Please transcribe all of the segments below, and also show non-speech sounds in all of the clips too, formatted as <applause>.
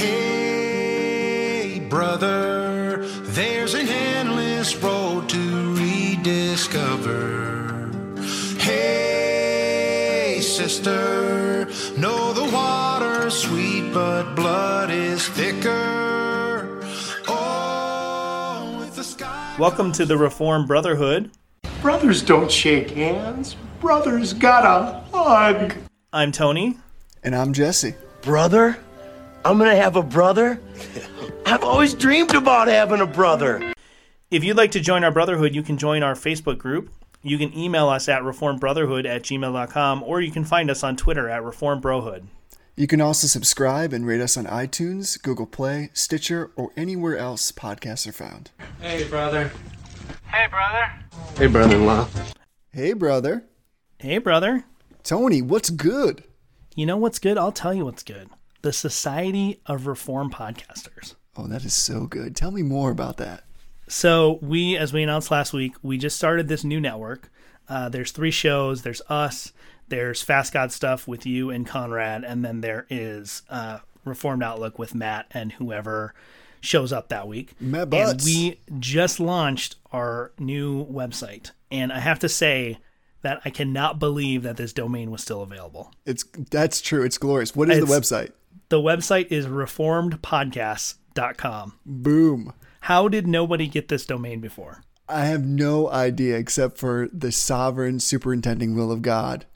Hey, brother, there's an endless road to rediscover. Hey, sister, know the water's sweet, but blood is thicker. Oh, with the sky. Welcome to the Reformed Brotherhood. Brothers don't shake hands. Brothers gotta hug. I'm Tony. And I'm Jesse. brother? I'm gonna have a brother? I've always dreamed about having a brother. If you'd like to join our Brotherhood, you can join our Facebook group. You can email us at reformbrotherhood at gmail.com or you can find us on Twitter at reformbrohood. You can also subscribe and rate us on iTunes, Google Play, Stitcher, or anywhere else podcasts are found. Hey, brother. Hey, brother. Hey, brother-in-law. Hey, brother. Hey, brother. Tony, what's good? You know what's good? I'll tell you what's good. The Society of Reform Podcasters. Oh, that is so good. Tell me more about that. So we, as we announced last week, we just started this new network. Uh, there's three shows. There's us. There's Fast God stuff with you and Conrad, and then there is uh, Reformed Outlook with Matt and whoever shows up that week. Matt and Butts. we just launched our new website, and I have to say that I cannot believe that this domain was still available. It's that's true. It's glorious. What is the website? The website is reformedpodcasts.com. Boom. How did nobody get this domain before? I have no idea except for the sovereign superintending will of God.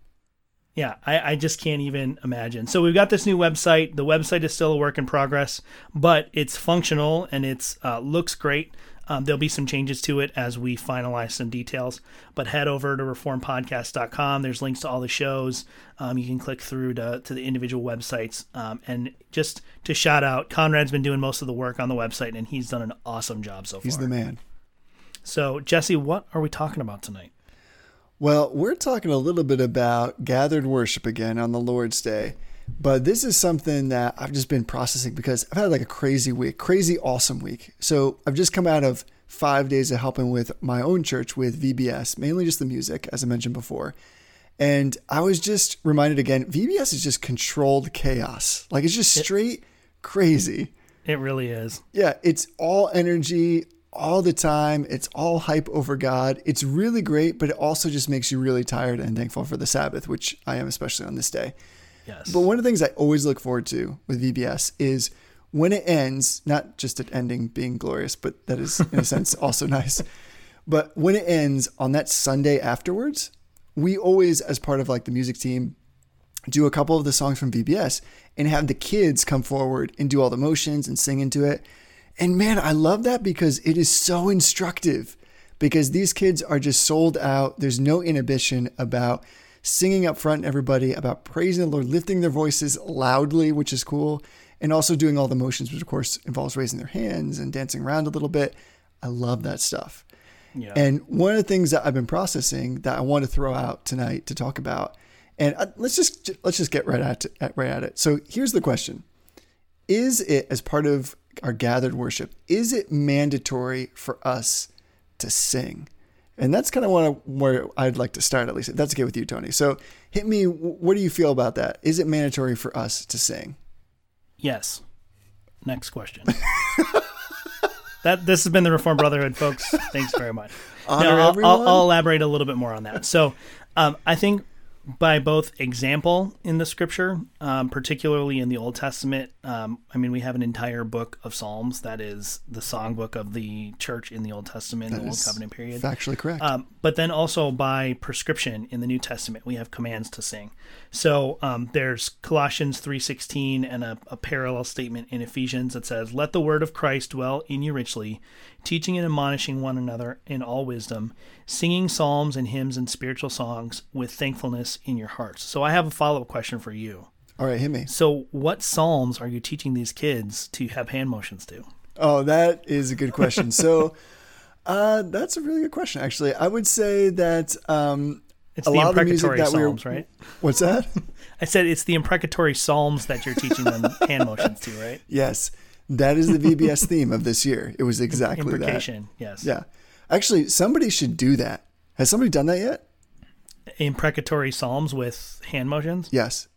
Yeah, I, I just can't even imagine. So we've got this new website. The website is still a work in progress, but it's functional and it's uh, looks great. Um, there'll be some changes to it as we finalize some details. But head over to reformpodcast.com. There's links to all the shows. Um, you can click through to, to the individual websites. Um, and just to shout out, Conrad's been doing most of the work on the website, and he's done an awesome job so far. He's the man. So, Jesse, what are we talking about tonight? Well, we're talking a little bit about gathered worship again on the Lord's Day. But this is something that I've just been processing because I've had like a crazy week, crazy awesome week. So I've just come out of five days of helping with my own church with VBS, mainly just the music, as I mentioned before. And I was just reminded again, VBS is just controlled chaos. Like it's just straight crazy. It really is. Yeah, it's all energy all the time. It's all hype over God. It's really great, but it also just makes you really tired and thankful for the Sabbath, which I am especially on this day. Yes. But one of the things I always look forward to with VBS is when it ends, not just it ending being glorious, but that is in a sense <laughs> also nice. But when it ends on that Sunday afterwards, we always, as part of like the music team, do a couple of the songs from VBS and have the kids come forward and do all the motions and sing into it. And man, I love that because it is so instructive because these kids are just sold out. There's no inhibition about singing up front, everybody, about praising the Lord, lifting their voices loudly, which is cool, and also doing all the motions, which of course involves raising their hands and dancing around a little bit. I love that stuff. yeah. And one of the things that I've been processing that I want to throw out tonight to talk about, and uh, let's just let's just get right at it, right at it. So here's the question: Is it as part of our gathered worship? Is it mandatory for us to sing? And that's kind of I, where I'd like to start, at least. If that's okay with you, Tony. So hit me. What do you feel about that? Is it mandatory for us to sing? Yes. Next question. <laughs> that this has been the Reformed Brotherhood, folks. Thanks very much. Honor Now, I'll, I'll. I'll elaborate a little bit more on that. So, um, I think by both example in the Scripture, um, particularly in the Old Testament, um, I mean we have an entire book of Psalms that is the songbook of the church in the Old Testament, in the Old Covenant period. Factually correct. Um, but then also by prescription in the New Testament, we have commands to sing. So um, there's Colossians three sixteen and a, a parallel statement in Ephesians that says, "Let the word of Christ dwell in you richly, teaching and admonishing one another in all wisdom, singing psalms and hymns and spiritual songs with thankfulness in your hearts." So I have a follow up question for you. All right, hit me. So what psalms are you teaching these kids to have hand motions to? Oh, that is a good question. So, <laughs> uh, that's a really good question. Actually, I would say that um, It's a the lot of the music imprecatory that we were- psalms, right? What's that? <laughs> I said it's the imprecatory psalms that you're teaching them <laughs> hand motions to, right? yes, that is the <laughs> VBS theme of this year. It was exactly that. Imprecation, yes. Yeah, actually, somebody should do that. Has somebody done that yet? Imprecatory psalms with hand motions. Yes.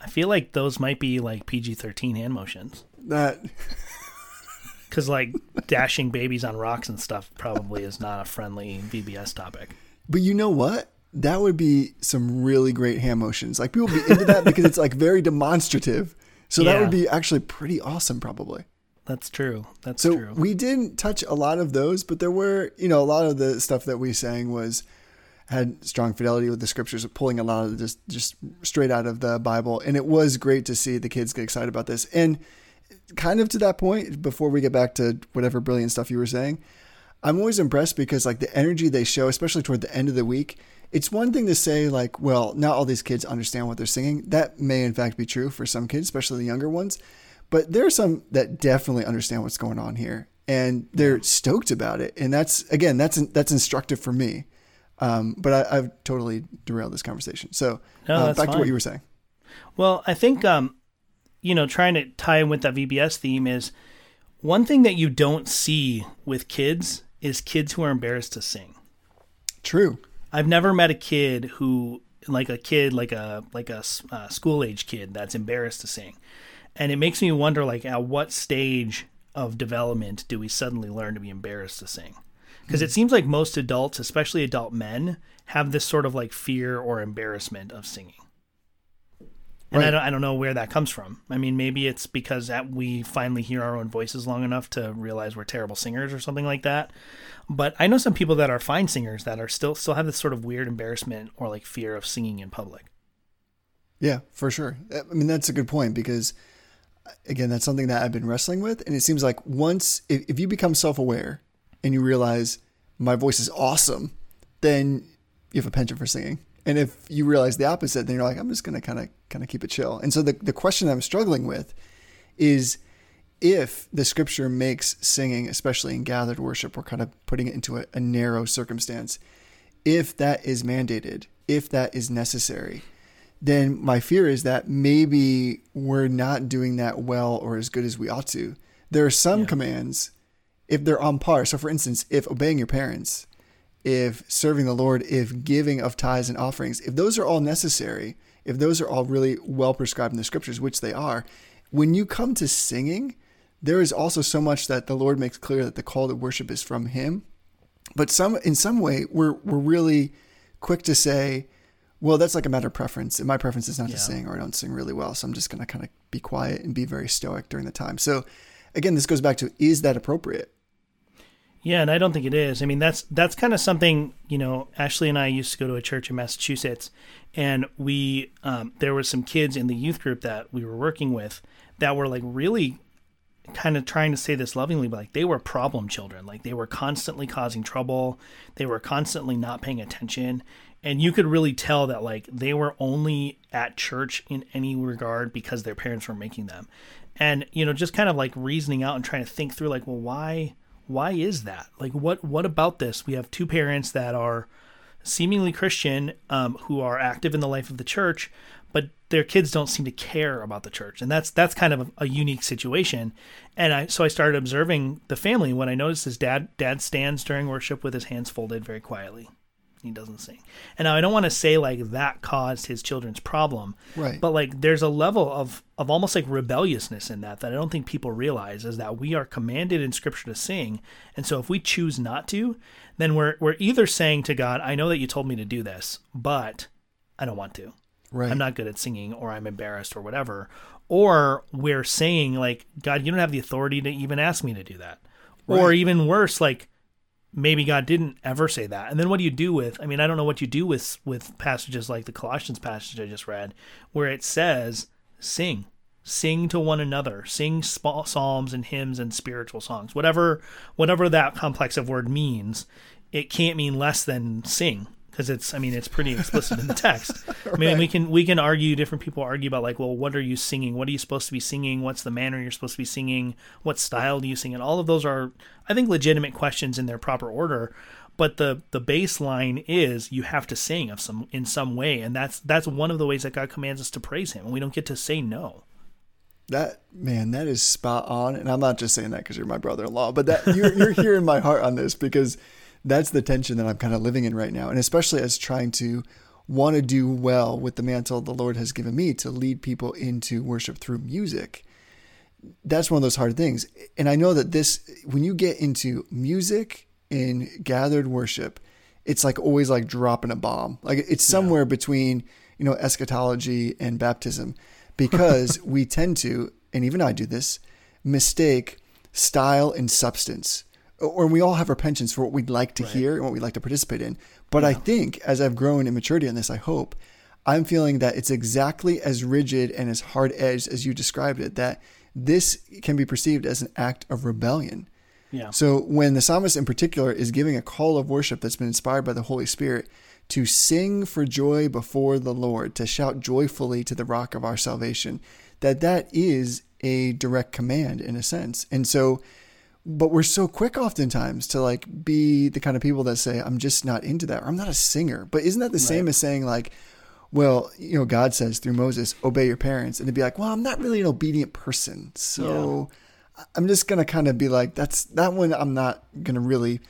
I feel like those might be like PG thirteen hand motions. that <laughs> because like dashing babies on rocks and stuff probably is not a friendly VBS topic. But you know what? That would be some really great hand motions. Like people would be into that because it's like very demonstrative. So that would be actually pretty awesome, probably. That's true. That's So true. we didn't touch a lot of those, but there were, you know, a lot of the stuff that we sang was had strong fidelity with the scriptures, pulling a lot of just just straight out of the Bible, and it was great to see the kids get excited about this. And kind of to that point, before we get back to whatever brilliant stuff you were saying, I'm always impressed because like the energy they show, especially toward the end of the week. It's one thing to say like, well, not all these kids understand what they're singing. That may in fact be true for some kids, especially the younger ones. But there are some that definitely understand what's going on here, and they're stoked about it. And that's again, that's that's instructive for me. Um, but I, I've totally derailed this conversation. So No, uh, back to what you were saying. Well, I think um, you know, trying to tie in with that VBS theme is one thing that you don't see with kids is kids who are embarrassed to sing. True. I've never met a kid who like a kid like a like a uh, school age kid that's embarrassed to sing, and it makes me wonder like at what stage of development do we suddenly learn to be embarrassed to sing? Because it seems like most adults, especially adult men, have this sort of like fear or embarrassment of singing. And I don't, I don't know where that comes from. I mean, maybe it's because that we finally hear our own voices long enough to realize we're terrible singers or something like that. But I know some people that are fine singers that are still still have this sort of weird embarrassment or like fear of singing in public. Yeah, for sure. I mean, that's a good point because, again, that's something that I've been wrestling with. And it seems like once, if, if you become self aware and you realize my voice is awesome, then you have a penchant for singing. And if you realize the opposite, then you're like, I'm just to kind of kind of keep it chill. And so the, the question I'm struggling with is if the scripture makes singing, especially in gathered worship, we're kind of putting it into a, a narrow circumstance. If that is mandated, if that is necessary, then my fear is that maybe we're not doing that well or as good as we ought to. There are some commands, if they're on par. So, for instance, if obeying your parents, if serving the Lord, if giving of tithes and offerings, if those are all necessary, if those are all really well prescribed in the scriptures, which they are, when you come to singing, there is also so much that the Lord makes clear that the call to worship is from Him. But some, in some way, we're we're really quick to say, well, that's like a matter of preference. And my preference is not Yeah. to sing or I don't sing really well. So I'm just going to kind of be quiet and be very stoic during the time. So again, this goes back to is that appropriate? Yeah, and I don't think it is. I mean, that's that's kind of something you know. Ashley and I used to go to a church in Massachusetts, and we um, there were some kids in the youth group that we were working with that were like really kind of trying to say this lovingly, but like they were problem children. Like they were constantly causing trouble. They were constantly not paying attention. And you could really tell that like they were only at church in any regard because their parents were making them. And, you know, just kind of like reasoning out and trying to think through like, well, why why is that? Like what what about this? We have two parents that are seemingly Christian um, who are active in the life of the church, their kids don't seem to care about the church, and that's that's kind of a, a unique situation. And I so I started observing the family when I noticed his dad dad stands during worship with his hands folded very quietly. He doesn't sing. And now I don't want to say like that caused his children's problem, Right. But like there's a level of of almost like rebelliousness in that that I don't think people realize is that we are commanded in Scripture to sing, and so if we choose not to, then we're we're either saying to God, I know that you told me to do this, but I don't want to. Right. I'm not good at singing or I'm embarrassed or whatever. Or we're saying like, God, you don't have the authority to even ask me to do that. Or even worse, like maybe God didn't ever say that. And then what do you do with I mean, I don't know what you do with with passages like the Colossians passage I just read where it says sing sing to one another sing sp- psalms and hymns and spiritual songs whatever whatever that complex of word means it can't mean less than sing because it's i mean it's pretty explicit in the text. <laughs> I mean we can we can argue different people argue about like well what are you singing? What are you supposed to be singing? What's the manner you're supposed to be singing? What style do you sing and all of those are i think legitimate questions in their proper order. But the the baseline is you have to sing of some in some way. And that's that's one of the ways that god commands us to praise him. And we don't get to say no. That man, that is spot on. And I'm not just saying that because you're my brother-in-law, but that you're you're hearing my heart on this because that's the tension that I'm kind of living in right now, and especially as trying to want to do well with the mantle the Lord has given me to lead people into worship through music. that's one of those hard things. And I know that this, when you get into music in gathered worship, it's like always like dropping a bomb. Like it's somewhere between, you know, eschatology and baptism because <laughs> we tend to, and even I do this, mistake style and substance. Or we all have our pensions for what we'd like to hear and what we'd like to participate in. But I think as I've grown in maturity on this, I hope, I'm feeling that it's exactly as rigid and as hard edged as you described it, that this can be perceived as an act of rebellion. Yeah. So when the psalmist in particular is giving a call of worship that's been inspired by the Holy Spirit to sing for joy before the Lord, to shout joyfully to the rock of our salvation, that that is a direct command in a sense. And so but we're so quick oftentimes to like be the kind of people that say I'm just not into that or I'm not a singer. But isn't that the same as saying like well, you know, God says through Moses, obey your parents. And to be like, well, I'm not really an obedient person. So I'm just going to kind of be like, that's that one I'm not going to really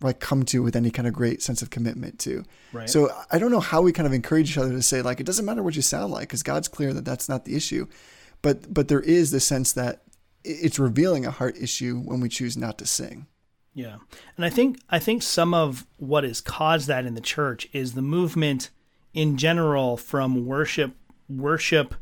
like come to with any kind of great sense of commitment to. Right. So I don't know how we kind of encourage each other to say like, it doesn't matter what you sound like because God's clear that that's not the issue. But, but there is the sense that it's revealing a heart issue when we choose not to sing. Yeah. And I think I think some of what has caused that in the church is the movement in general from worship worship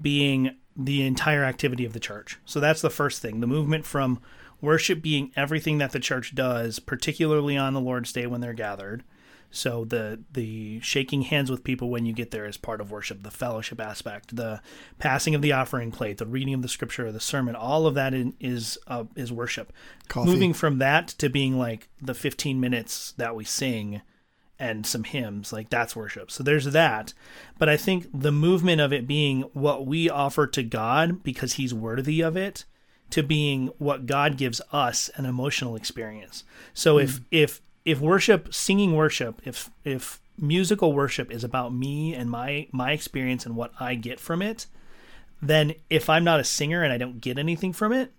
being the entire activity of the church. So that's the first thing. The movement from worship being everything that the church does, particularly on the Lord's Day when they're gathered. So the the shaking hands with people when you get there is part of worship, the fellowship aspect, the passing of the offering plate, the reading of the scripture, the sermon, all of that in, is uh, is worship. Coffee. Moving from that to being like the 15 minutes that we sing and some hymns, like that's worship. So there's that. But I think the movement of it being what we offer to God because he's worthy of it to being what God gives us an emotional experience. So if if if worship, singing worship, if if musical worship is about me and my my experience and what I get from it, then if I'm not a singer and I don't get anything from it,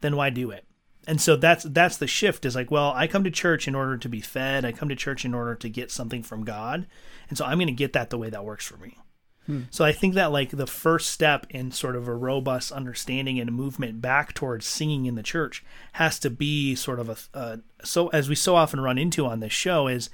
then why do it? And so that's that's the shift is like, well, I come to church in order to be fed. I come to church in order to get something from God. And so I'm going to get that the way that works for me. So I think that like the first step in sort of a robust understanding and a movement back towards singing in the church has to be sort of a uh, so as we so often run into on this show is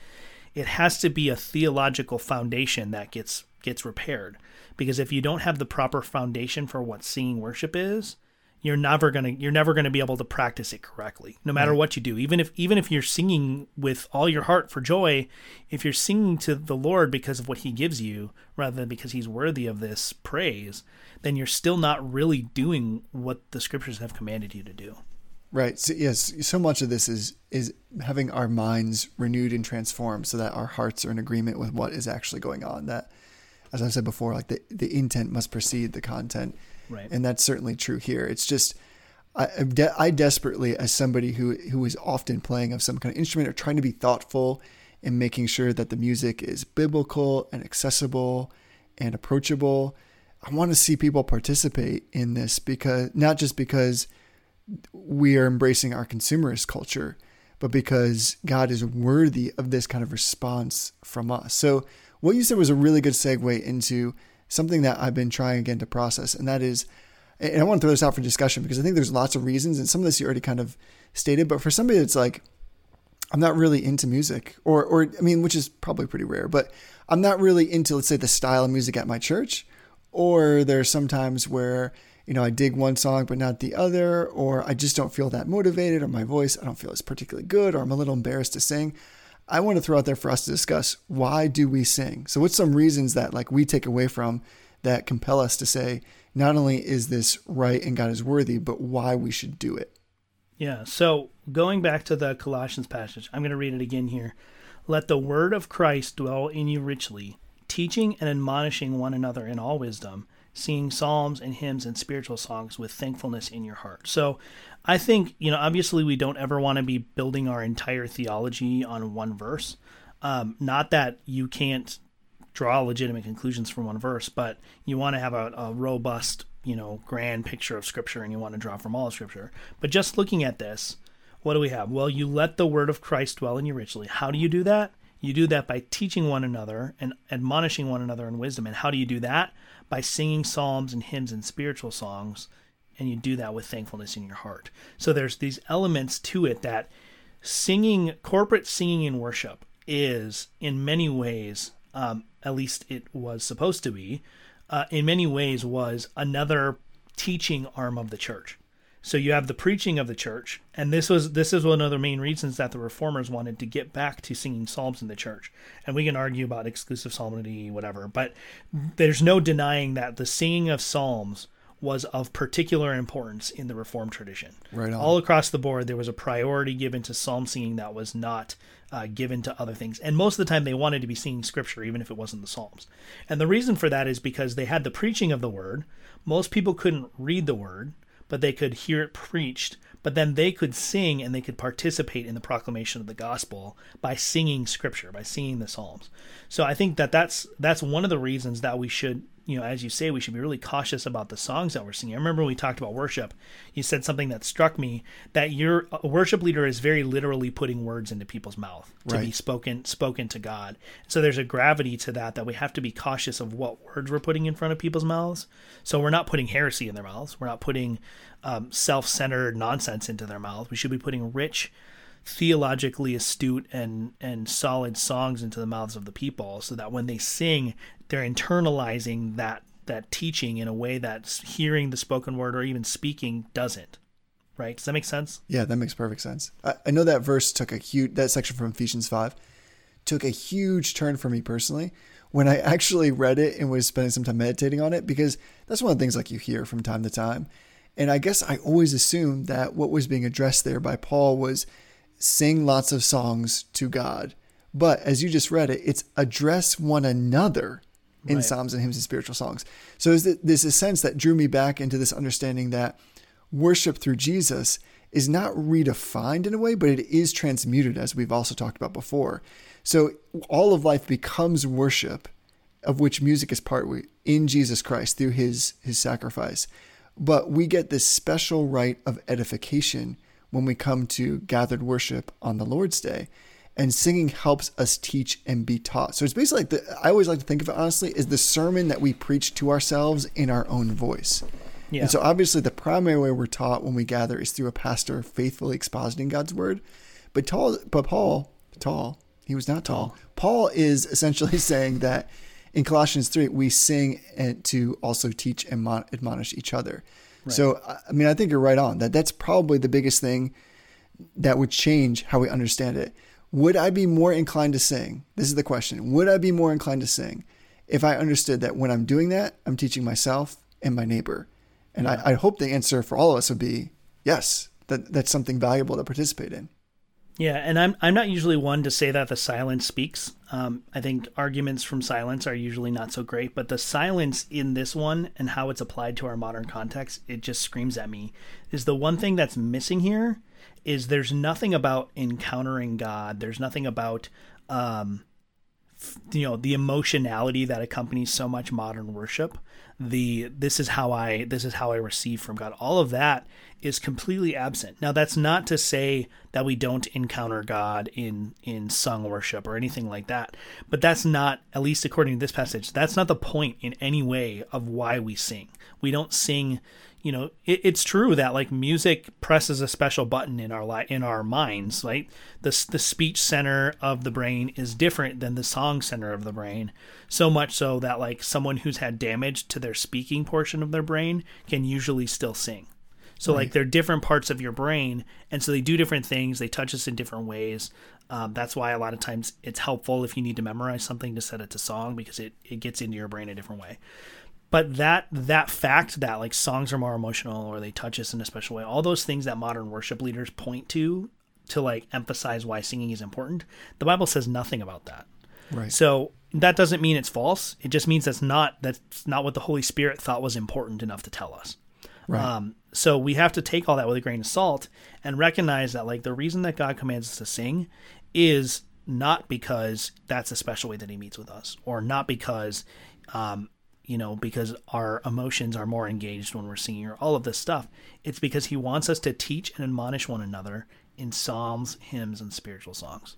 it has to be a theological foundation that gets gets repaired. Because if you don't have the proper foundation for what singing worship is you're never going to you're never going to be able to practice it correctly no matter what you do even if even if you're singing with all your heart for joy if you're singing to the lord because of what he gives you rather than because he's worthy of this praise then you're still not really doing what the scriptures have commanded you to do Right. So yes, so much of this is is having our minds renewed and transformed so that our hearts are in agreement with what is actually going on. That as I've said before, like the, the intent must precede the content. Right. And that's certainly true here. It's just I de- I desperately as somebody who who is often playing of some kind of instrument or trying to be thoughtful and making sure that the music is biblical and accessible and approachable. I want to see people participate in this because not just because we are embracing our consumerist culture, but because God is worthy of this kind of response from us. So, what you said was a really good segue into something that I've been trying again to process, and that is, and I want to throw this out for discussion because I think there's lots of reasons, and some of this you already kind of stated, but for somebody that's like, I'm not really into music, or, or I mean, which is probably pretty rare, but I'm not really into, let's say, the style of music at my church, or there's sometimes where you know I dig one song but not the other, or I just don't feel that motivated, or my voice I don't feel is particularly good, or I'm a little embarrassed to sing. I want to throw out there for us to discuss why do we sing? So what's some reasons that like we take away from that compel us to say not only is this right and God is worthy, but why we should do it. Yeah. So going back to the Colossians passage, I'm going to read it again here. Let the word of Christ dwell in you richly, teaching and admonishing one another in all wisdom, singing psalms and hymns and spiritual songs with thankfulness in your heart. So I think, you know, obviously we don't ever want to be building our entire theology on one verse. Um, not that you can't draw legitimate conclusions from one verse, but you want to have a, a robust, you know, grand picture of Scripture and you want to draw from all of Scripture. But just looking at this, what do we have? Well, you let the word of Christ dwell in you richly. How do you do that? You do that by teaching one another and admonishing one another in wisdom. And how do you do that? By singing psalms and hymns and spiritual songs and you do that with thankfulness in your heart. So there's these elements to it that singing, corporate singing in worship is in many ways, um, at least it was supposed to be, uh, in many ways was another teaching arm of the church. So you have the preaching of the church, and this was this is one of the main reasons that the reformers wanted to get back to singing psalms in the church. And we can argue about exclusive psalmody, whatever, but there's no denying that the singing of psalms was of particular importance in the Reformed tradition. Right on. All across the board, there was a priority given to psalm singing that was not uh, given to other things. And most of the time, they wanted to be singing scripture, even if it wasn't the psalms. And the reason for that is because they had the preaching of the word. Most people couldn't read the word, but they could hear it preached. But then they could sing and they could participate in the proclamation of the gospel by singing scripture, by singing the psalms. So I think that that's that's one of the reasons that we should you know, as you say, we should be really cautious about the songs that we're singing. I remember when we talked about worship, you said something that struck me that your worship leader is very literally putting words into people's mouth to be spoken spoken to God. So there's a gravity to that that we have to be cautious of what words we're putting in front of people's mouths. So we're not putting heresy in their mouths. We're not putting um, self-centered nonsense into their mouths. We should be putting rich theologically astute and and solid songs into the mouths of the people so that when they sing they're internalizing that that teaching in a way that hearing the spoken word or even speaking doesn't right does that make sense Yeah, that makes perfect sense. I, I know that verse took a huge, that section from Ephesians 5 took a huge turn for me personally when I actually read it and was spending some time meditating on it because that's one of the things like you hear from time to time. And I guess I always assumed that what was being addressed there by Paul was sing lots of songs to God. But as you just read it, it's address one another in Right. psalms and hymns and spiritual songs. So there's a sense that drew me back into this understanding that worship through Jesus is not redefined in a way, but it is transmuted, as we've also talked about before. So all of life becomes worship, of which music is part in Jesus Christ through his his sacrifice. But we get this special rite of edification when we come to gathered worship on the Lord's Day. And singing helps us teach and be taught. So it's basically like the I always like to think of it honestly is the sermon that we preach to ourselves in our own voice. yeah And so obviously the primary way we're taught when we gather is through a pastor faithfully expositing God's word. But tall but Paul, tall, he was not tall. Paul is essentially <laughs> saying that in Colossians 3 we sing and to also teach and mon- admonish each other. So I- I mean I think you're right on that that's probably the biggest thing that would change how we understand it. Would I be more inclined to sing? This is the question. Would I be more inclined to sing if I understood that when I'm doing that, I'm teaching myself and my neighbor? And I, I hope the answer for all of us would be yes, that that's something valuable to participate in. Yeah, and I'm I'm not usually one to say that the silence speaks. Um, I think arguments from silence are usually not so great, but the silence in this one and how it's applied to our modern context, it just screams at me. Is the one thing that's missing here is there's nothing about encountering God. There's nothing about um, you know the emotionality that accompanies so much modern worship. The this is how i this is how i receive from god. All of that is completely absent. Now that's not to say that we don't encounter god in in sung worship or anything like that but that's not at least according to this passage that's not the point in any way of why we sing. We don't sing you know it, it's true that like music presses a special button in our li- in our minds right? The, the speech center of the brain is different than the song center of the brain so much so that like someone who's had damage to their speaking portion of their brain can usually still sing. So like they're different parts of your brain and so they do different things they touch us in different ways. Um, that's why a lot of times it's helpful if you need to memorize something to set it to song because it, it gets into your brain a different way but that that fact that like songs are more emotional or they touch us in a special way all those things that modern worship leaders point to to like emphasize why singing is important the bible says nothing about that Right. so that doesn't mean it's false it just means that's not that's not what the holy spirit thought was important enough to tell us Right. um, so we have to take all that with a grain of salt and recognize that like the reason that God commands us to sing is not because that's a special way that he meets with us or not because um, you know because our emotions are more engaged when we're singing or all of this stuff it's because he wants us to teach and admonish one another in psalms hymns and spiritual songs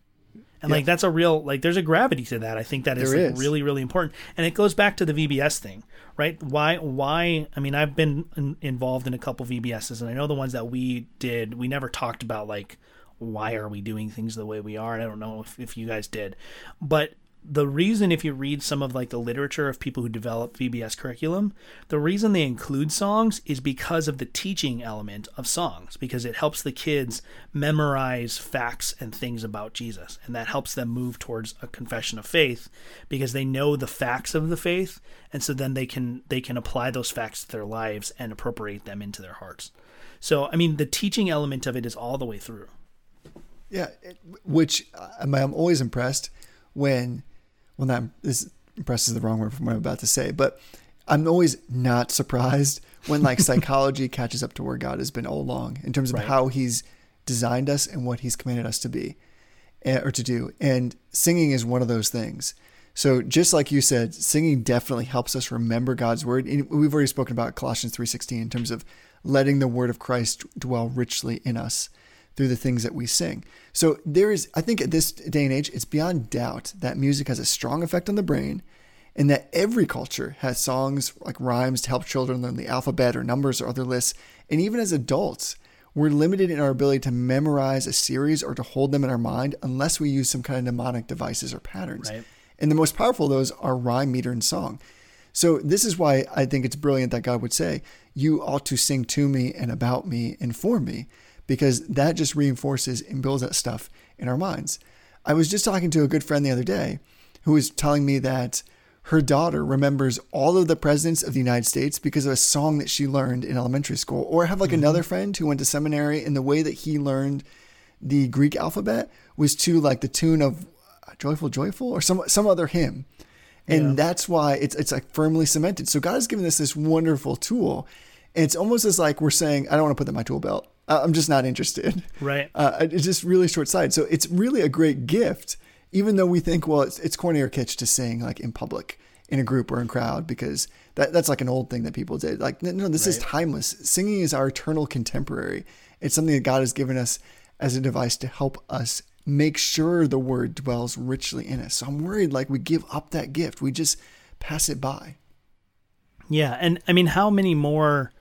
And like that's a real like there's a gravity to that. I think that is, like, is. really really important. And it goes back to the VBS thing, right? Why why I mean I've been in, involved in a couple VBSs and I know the ones that we did, we never talked about like why are we doing things the way we are? And I don't know if, if you guys did. But the reason if you read some of like the literature of people who develop VBS curriculum, the reason they include songs is because of the teaching element of songs because it helps the kids memorize facts and things about Jesus and that helps them move towards a confession of faith because they know the facts of the faith and so then they can they can apply those facts to their lives and appropriate them into their hearts. So I mean the teaching element of it is all the way through. Yeah, which uh, I'm, I'm always impressed when, well, not this impressed is the wrong word from what I'm about to say, but I'm always not surprised when like <laughs> psychology catches up to where God has been all along in terms of Right. how He's designed us and what He's commanded us to be eh, or to do. And singing is one of those things. So just like you said, singing definitely helps us remember God's word. And we've already spoken about Colossians 3:16 in terms of letting the word of Christ dwell richly in us through the things that we sing. So there is I think at this day and age it's beyond doubt that music has a strong effect on the brain and that every culture has songs like rhymes to help children learn the alphabet or numbers or other lists. And even as adults, we're limited in our ability to memorize a series or to hold them in our mind unless we use some kind of mnemonic devices or patterns. Right. And the most powerful of those are rhyme, meter, and song. So this is why I think it's brilliant that God would say, You ought to sing to me and about me and for me, because that just reinforces and builds that stuff in our minds. I was just talking to a good friend the other day who was telling me that her daughter remembers all of the presidents of the United States because of a song that she learned in elementary school. Or I have like mm-hmm. another friend who went to seminary and the way that he learned the Greek alphabet was to like the tune of uh, Joyful Joyful or some some other hymn. And that's why it's it's like firmly cemented. So God has given us this wonderful tool. And it's almost as like we're saying, I don't want to put that in my tool belt. Uh, I'm just not interested. Right. Uh, it's just really short sighted. So it's really a great gift, even though we think, well, it's, it's corny or kitsch to sing like in public, in a group or in crowd, because that, that's like an old thing that people did. Like, no, no this is timeless. Singing is our eternal contemporary. It's something that God has given us as a device to help us make sure the word dwells richly in us. So I'm worried like we give up that gift. We just pass it by. Yeah, and I mean, how many more?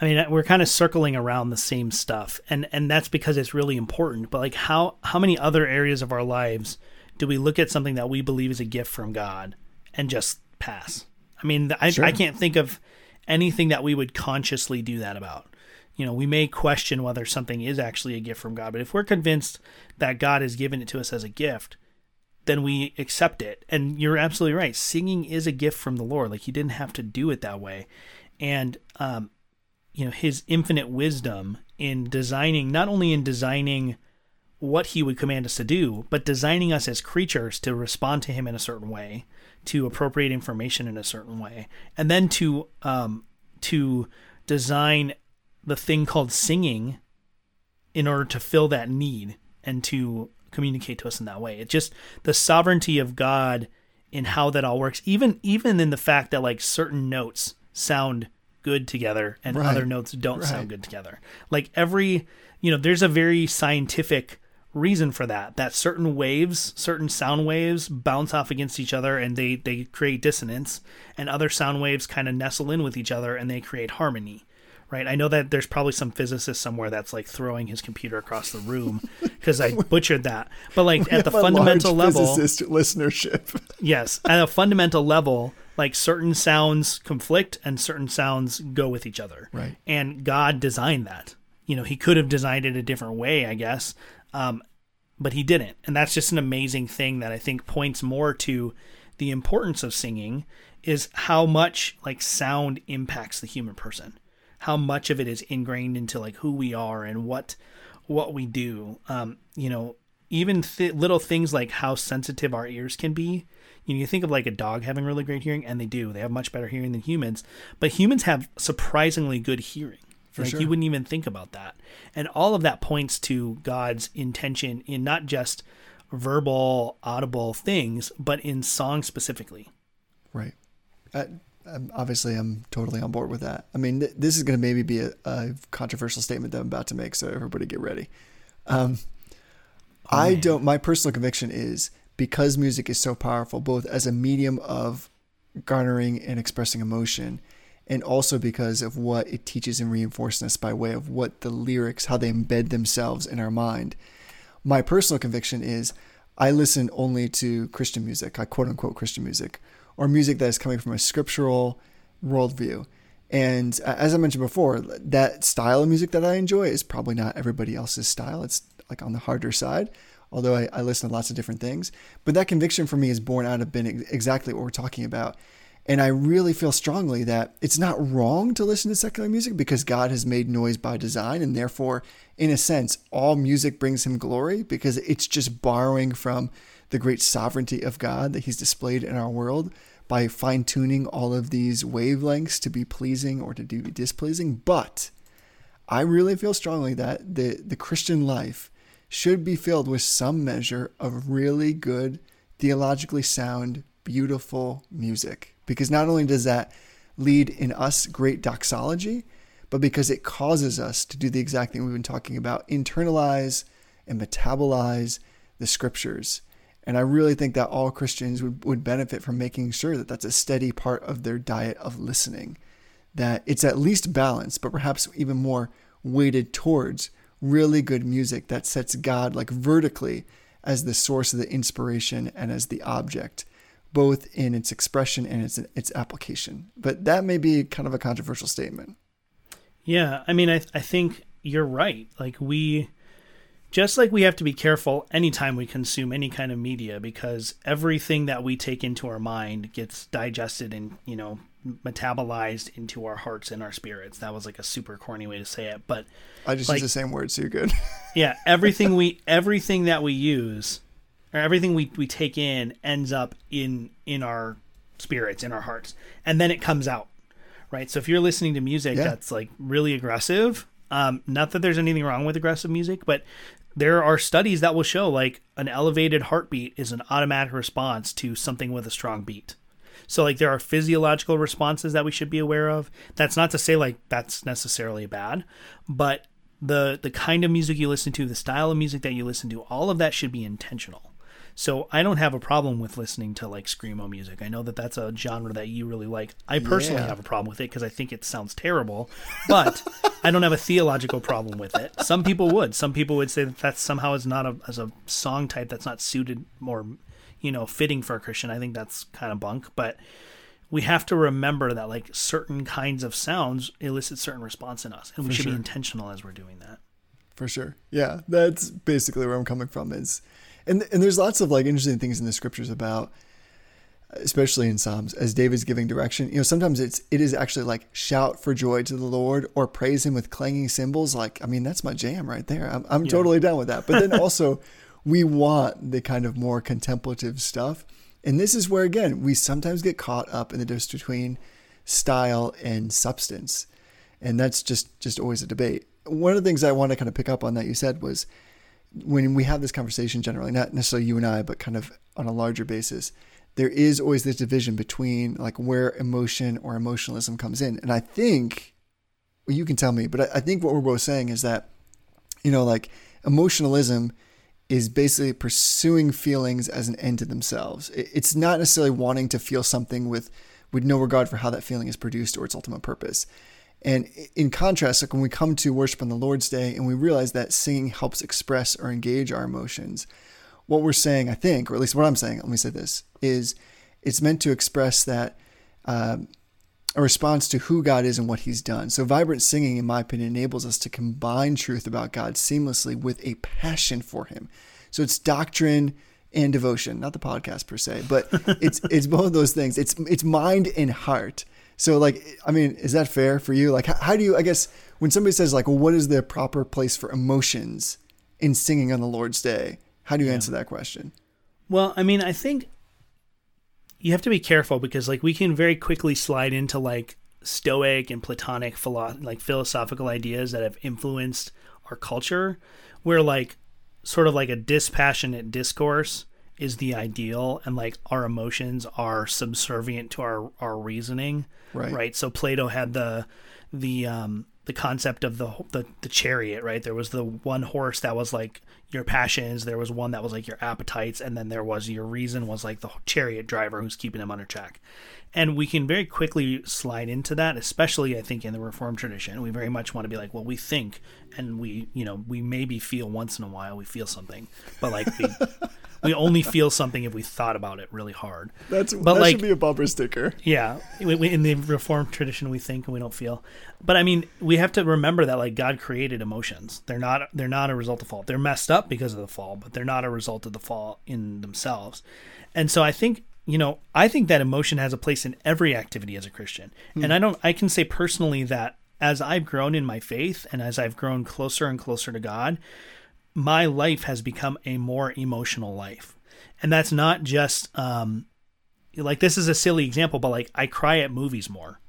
I mean, we're kind of circling around the same stuff, and and that's because it's really important. But like, how how many other areas of our lives do we look at something that we believe is a gift from God and just pass? I mean, I I can't think of anything that we would consciously do that about. You know, we may question whether something is actually a gift from God, but if we're convinced that God has given it to us as a gift, then we accept it. And you're absolutely right. Singing is a gift from the Lord. Like he didn't have to do it that way. And um, you know, his infinite wisdom in designing not only in designing what he would command us to do, but designing us as creatures to respond to him in a certain way, to appropriate information in a certain way, and then to um, to design the thing called singing in order to fill that need and to communicate to us in that way. It's just the sovereignty of God in how that all works. Even even in the fact that like certain notes sound good together and Right. other notes don't Right. sound good together. Like every you know, there's a very scientific reason for that. That certain waves, certain sound waves bounce off against each other and they they create dissonance and other sound waves kind of nestle in with each other and they create harmony right? I know that there's probably some physicist somewhere that's like throwing his computer across the room <laughs> because I butchered that. But like at the fundamental level, listenership. yes, at a fundamental level, like certain sounds conflict and certain sounds go with each other. Right. And God designed that. You know, He could have designed it a different way, I guess, um, but He didn't. And that's just an amazing thing that I think points more to the importance of singing is how much like sound impacts the human person how much of it is ingrained into like who we are and what what we do um you know even th- little things like how sensitive our ears can be you know you think of like a dog having really great hearing and they do they have much better hearing than humans but humans have surprisingly good hearing like sure. you wouldn't even think about that and all of that points to god's intention in not just verbal audible things but in song specifically Right. I, I'm, obviously, I'm totally on board with that. I mean, th- this is going to maybe be a, a controversial statement that I'm about to make, so everybody get ready. Um, I don't. My personal conviction is because music is so powerful, both as a medium of garnering and expressing emotion, and also because of what it teaches and reinforces us by way of what the lyrics, how they embed themselves in our mind. My personal conviction is I listen only to Christian music, I quote unquote Christian music, or music that is coming from a scriptural worldview. And as I mentioned before, that style of music that I enjoy is probably not everybody else's style. It's like on the harder side, although I, I listen to lots of different things. But that conviction for me is born out of being exactly what we're talking about. And I really feel strongly that it's not wrong to listen to secular music because God has made noise by design. And therefore, in a sense, all music brings him glory because it's just borrowing from the great sovereignty of God that he's displayed in our world by fine tuning all of these wavelengths to be pleasing or to be displeasing. But I really feel strongly that the, the Christian life should be filled with some measure of really good, theologically sound, beautiful music. Because not only does that lead in us great doxology, but because it causes us to do the exact thing we've been talking about internalize and metabolize the scriptures. And I really think that all Christians would, would benefit from making sure that that's a steady part of their diet of listening, that it's at least balanced, but perhaps even more weighted towards really good music that sets God like vertically as the source of the inspiration and as the object, both in its expression and its its application. But that may be kind of a controversial statement. Yeah, I mean, I I think you're right. Like we just like we have to be careful anytime we consume any kind of media because everything that we take into our mind gets digested and you know metabolized into our hearts and our spirits that was like a super corny way to say it but i just like, use the same word so you're good <laughs> yeah everything we everything that we use or everything we, we take in ends up in in our spirits in our hearts and then it comes out right so if you're listening to music yeah. that's like really aggressive um, not that there's anything wrong with aggressive music, but there are studies that will show like an elevated heartbeat is an automatic response to something with a strong beat. So like there are physiological responses that we should be aware of. That's not to say like that's necessarily bad, but the the kind of music you listen to, the style of music that you listen to, all of that should be intentional. So I don't have a problem with listening to like screamo music. I know that that's a genre that you really like. I personally yeah. have a problem with it because I think it sounds terrible, but I don't have a theological problem with it. Some people would. Some people would say that that somehow is not a as a song type that's not suited or you know fitting for a Christian. I think that's kind of bunk, but we have to remember that like certain kinds of sounds elicit certain response in us, and we for should sure. be intentional as we're doing that. For sure, yeah, that's basically where I'm coming from. Is and and there's lots of like interesting things in the scriptures about especially in psalms as david's giving direction you know sometimes it's it is actually like shout for joy to the lord or praise him with clanging cymbals like i mean that's my jam right there i'm, I'm yeah. totally down with that but then <laughs> also we want the kind of more contemplative stuff. And this is where again we sometimes get caught up in the difference between style and substance. And that's just just always a debate. One of the things i want to kind of pick up on that you said was when we have this conversation generally, not necessarily you and I, but kind of on a larger basis, there is always this division between like where emotion or emotionalism comes in. And I think, well, you can tell me, but I, I think what we're both saying is that, you know, like emotionalism is basically pursuing feelings as an end to themselves. It's not necessarily wanting to feel something with with no regard for how that feeling is produced or its ultimate purpose. And in contrast, like when we come to worship on the Lord's Day and we realize that singing helps express or engage our emotions, what we're saying, I think, or at least what I'm saying, let me say this, is it's meant to express that um, a response to who God is and what He's done. So, vibrant singing, in my opinion, enables us to combine truth about God seamlessly with a passion for Him. So, it's doctrine and devotion, not the podcast per se, but <laughs> it's it's both of those things. It's it's mind and heart. So, like, I mean, is that fair for you? Like, how, how, do you, I guess, when somebody says, like, well, what is the proper place for emotions in singing on the Lord's Day? How do you yeah. answer that question? Well, I mean, I think you have to be careful because, like, we can very quickly slide into, like, Stoic and Platonic philo- like philosophical ideas that have influenced our culture, where, like, sort of like a dispassionate discourse is the ideal and like our emotions are subservient to our our reasoning right. right? So plato had the the um the concept of the, the the chariot right? There was the one horse that was like your passions. There was one that was like your appetites, and then there was your reason was like the chariot driver who's keeping him under check. And we can very quickly slide into that, especially I think in the reform tradition. We very much want to be like, well, we think, and we, you know, we maybe feel once in a while we feel something, but like we, we only feel something if we thought about it really hard. That's but that like should be a bumper sticker. yeah, we, we- in the Reformed tradition, we think and we don't feel. But I mean, we have to remember that like God created emotions. They're not they're not a result of fault. They're messed up because of the fall, but they're not a result of the fall in themselves. And so I think you know I think that emotion has a place in every activity as a Christian. And I don't I can say personally that as I've grown in my faith and as I've grown closer and closer to God, my life has become a more emotional life. And that's not just um like this is a silly example, but like I cry at movies more.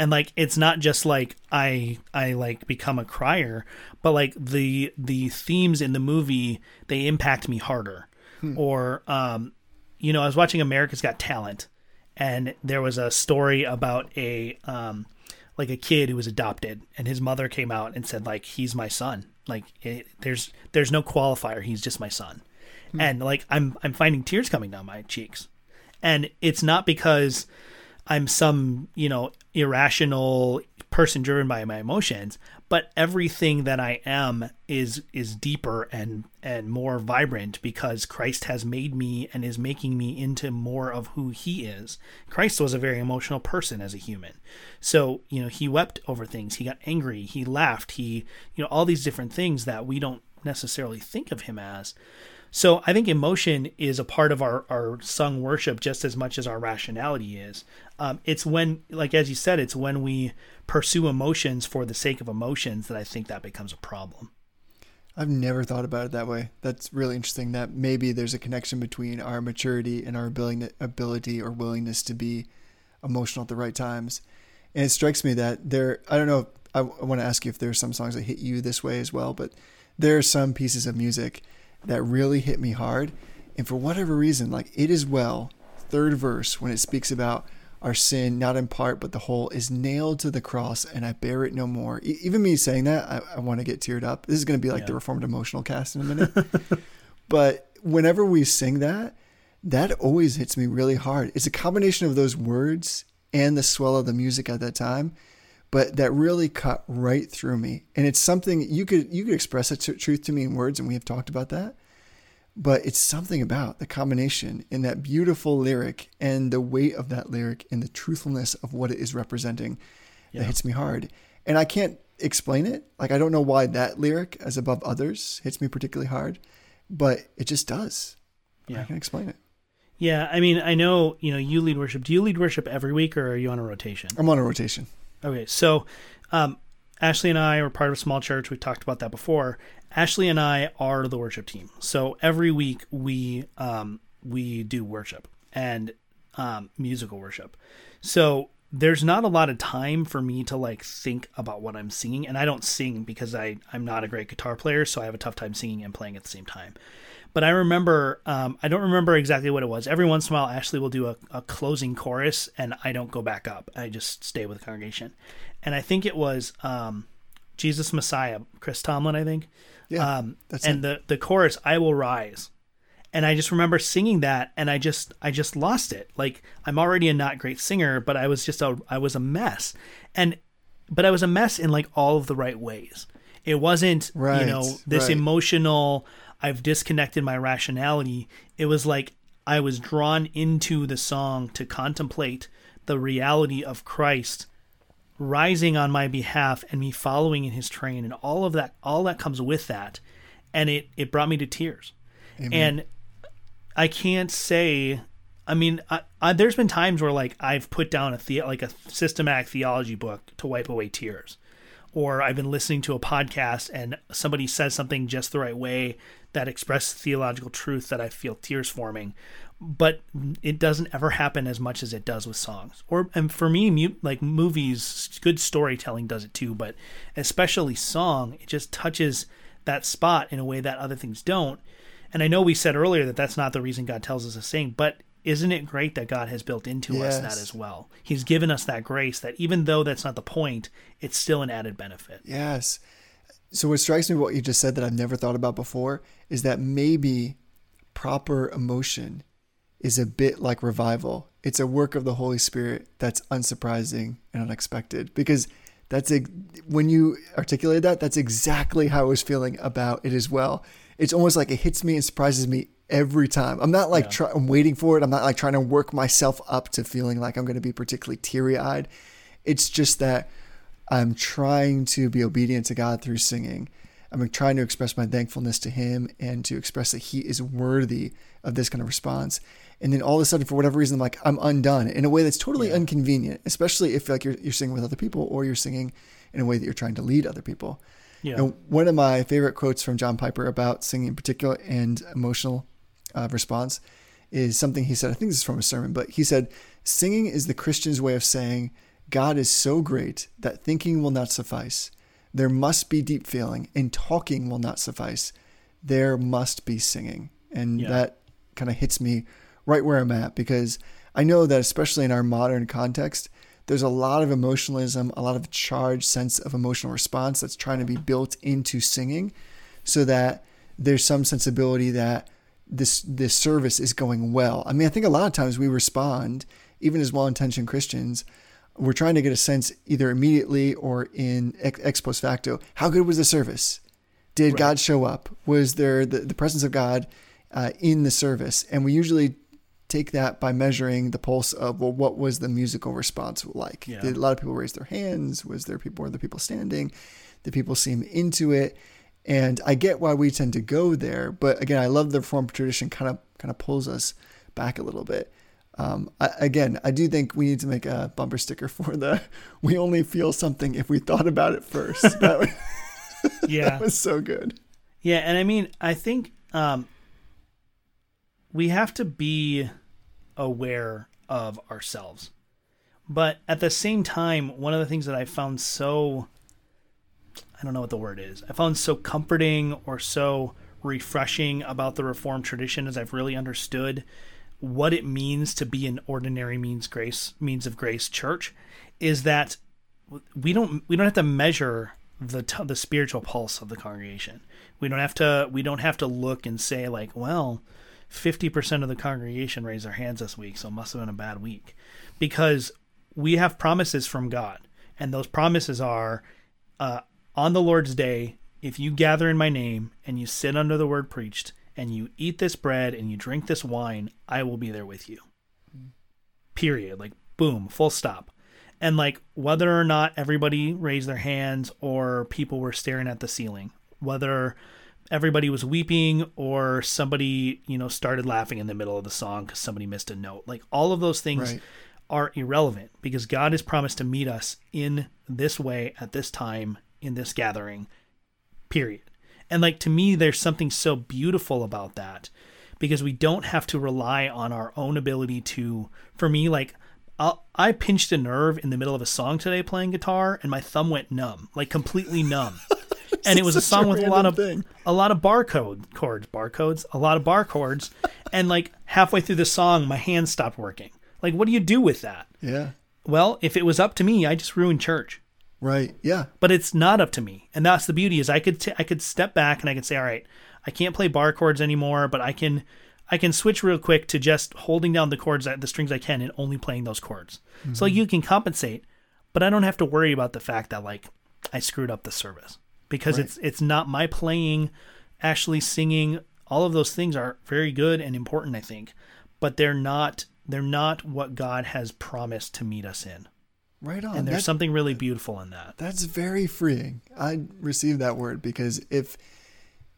And like it's not just like I I like become a crier, but like the the themes in the movie they impact me harder. Or um you know, I was watching America's Got Talent and there was a story about a um like a kid who was adopted and his mother came out and said like he's my son. Like it, there's there's no qualifier, he's just my son. And like I'm I'm finding tears coming down my cheeks and it's not because I'm some, you know, irrational person driven by my emotions, but everything that I am is is deeper and and more vibrant because Christ has made me and is making me into more of who he is. Christ was a very emotional person as a human. So, you know, he wept over things, he got angry, he laughed, he, you know, all these different things that we don't necessarily think of him as. So I think emotion is a part of our, our sung worship just as much as our rationality is. Um, it's when, like as you said, it's when we pursue emotions for the sake of emotions that I think that becomes a problem. I've never thought about it that way. That's really interesting. That maybe there's a connection between our maturity and our ability, or willingness to be emotional at the right times. And it strikes me that there. I don't know. I, I want to ask you if there are some songs that hit you this way as well, but there are some pieces of music that really hit me hard. And for whatever reason, like it is well, third verse when it speaks about our sin, not in part but the whole, is nailed to the cross, and I bear it no more. E- even me saying that, I, I want to get teared up. This is going to be like the Reformed Emotional Cast in a minute. <laughs> but whenever we sing that, that always hits me really hard. It's a combination of those words and the swell of the music at that time, but that really cut right through me. And it's something you could you could express that truth to me in words, and we have talked about that. But it's something about the combination in that beautiful lyric and the weight of that lyric and the truthfulness of what it is representing that hits me hard. And I can't explain it. Like I don't know why that lyric, as above others, hits me particularly hard, but it just does. Yeah. I can explain it. Yeah, I mean, I know you know you lead worship. Do you lead worship every week, or are you on a rotation? I'm on a rotation. Okay, so um, Ashley and I are part of a small church. We talked about that before. Ashley and I are the worship team. So every week we um, we do worship and um, musical worship. So there's not a lot of time for me to like think about what I'm singing, and I don't sing because I I'm not a great guitar player, so I have a tough time singing and playing at the same time. But I remember, um, I don't remember exactly what it was. Every once in a while, Ashley will do a, a closing chorus, and I don't go back up. I just stay with the congregation. And I think it was um, Jesus Messiah, Chris Tomlin, I think. Yeah, Um, that's and the the chorus, "I will rise," and I just remember singing that, and I just I just lost it. Like I'm already a not great singer, but I was just a I was a mess, and but I was a mess in like all of the right ways. It wasn't you know this right. emotional. I've disconnected my rationality. It was like I was drawn into the song to contemplate the reality of Christ rising on my behalf and me following in his train and all of that all that comes with that. And it it brought me to tears. And i can't say i mean I, I, there's been times where like i've put down a the, like a systematic theology book to wipe away tears. Or i've been listening to a podcast and somebody says something just the right way that expresses theological truth that i feel tears forming but it doesn't ever happen as much as it does with songs. Or and for me, mu- like movies, good storytelling does it too, but especially song, it just touches that spot in a way that other things don't. And I know we said earlier that that's not the reason God tells us to sing, but isn't it great that God has built into us that as well? He's given us that grace that even though that's not the point, it's still an added benefit. Yes. So what strikes me what you just said that I've never thought about before is that maybe proper emotion is a bit like revival. It's a work of the Holy Spirit that's unsurprising and unexpected because that's a, when you articulated that, that's exactly how I was feeling about it as well. It's almost like it hits me and surprises me every time. I'm not like try, I'm waiting for it. I'm not like trying to work myself up to feeling like I'm going to be particularly teary eyed. It's just that I'm trying to be obedient to God through singing. I'm trying to express my thankfulness to Him and to express that He is worthy of this kind of response. And then all of a sudden, for whatever reason, I'm like I'm undone in a way that's totally inconvenient, especially if like you're, you're singing with other people or you're singing in a way that you're trying to lead other people. Yeah. And one of my favorite quotes from John Piper about singing in particular and emotional uh, response is something he said. I think this is from a sermon, but he said, Singing is the Christian's way of saying, God is so great that thinking will not suffice. There must be deep feeling, and talking will not suffice. There must be singing. And Yeah. that kind of hits me right where I'm at because I know that, especially in our modern context, there's a lot of emotionalism, a lot of charged sense of emotional response that's trying to be built into singing so that there's some sensibility that this this service is going well. I mean, I think a lot of times we respond, even as well-intentioned Christians, we're trying to get a sense either immediately or in ex, ex post facto. How good was the service? Did God show up? Was there the, the presence of God uh, in the service? And we usually take that by measuring the pulse of well, what was the musical response like? Yeah. Did a lot of people raise their hands? Was there people? Were the people standing? Did people seem into it? And I get why we tend to go there, but again, I love the Reformed tradition. Kind of kind of pulls us back a little bit. Um, I, again, I do think we need to make a bumper sticker <laughs> for the "We only feel something if we thought about it first. That <laughs> was, <laughs> Yeah. that was so good. Yeah, and I mean, I think um, we have to be aware of ourselves. But at the same time, one of the things that I found so I don't know what the word is. I found so comforting or so refreshing about the Reformed tradition as I've really understood what it means to be an ordinary means grace means of grace church is that we don't we don't have to measure the t- the spiritual pulse of the congregation. We don't have to we don't have to look and say like, well, 50% of the congregation raised their hands this week, so it must have been a bad week. Because we have promises from God, and those promises are uh, on the Lord's day, if you gather in my name and you sit under the word preached and you eat this bread and you drink this wine, I will be there with you. Period. Like, boom, full stop. And like, whether or not everybody raised their hands or people were staring at the ceiling, whether everybody was weeping or somebody, you know, started laughing in the middle of the song because somebody missed a note, like, all of those things Right. are irrelevant because God has promised to meet us in this way at this time in this gathering period. And like to me there's something so beautiful about that because we don't have to rely on our own ability to for me like I'll, i pinched a nerve in the middle of a song today playing guitar and my thumb went numb like completely numb <laughs> <laughs> and it was a Such a song with a lot of thing. a lot of barcode chords barcodes a lot of bar chords and like halfway through the song my hands stopped working like what do you do with that Yeah. well if it was up to me i just ruined church Right. Yeah. but it's not up to me and that's the beauty is i could t- i could step back and i could say all right i can't play bar chords anymore but i can i can switch real quick to just holding down the chords the strings i can and only playing those chords so mm-hmm. you can compensate but i don't have to worry about the fact that like i screwed up the service because it's it's not my playing actually singing all of those things are very good and important i think but they're not they're not what god has promised to meet us in Right on. and there's something really beautiful in that That's very freeing. I received that word because if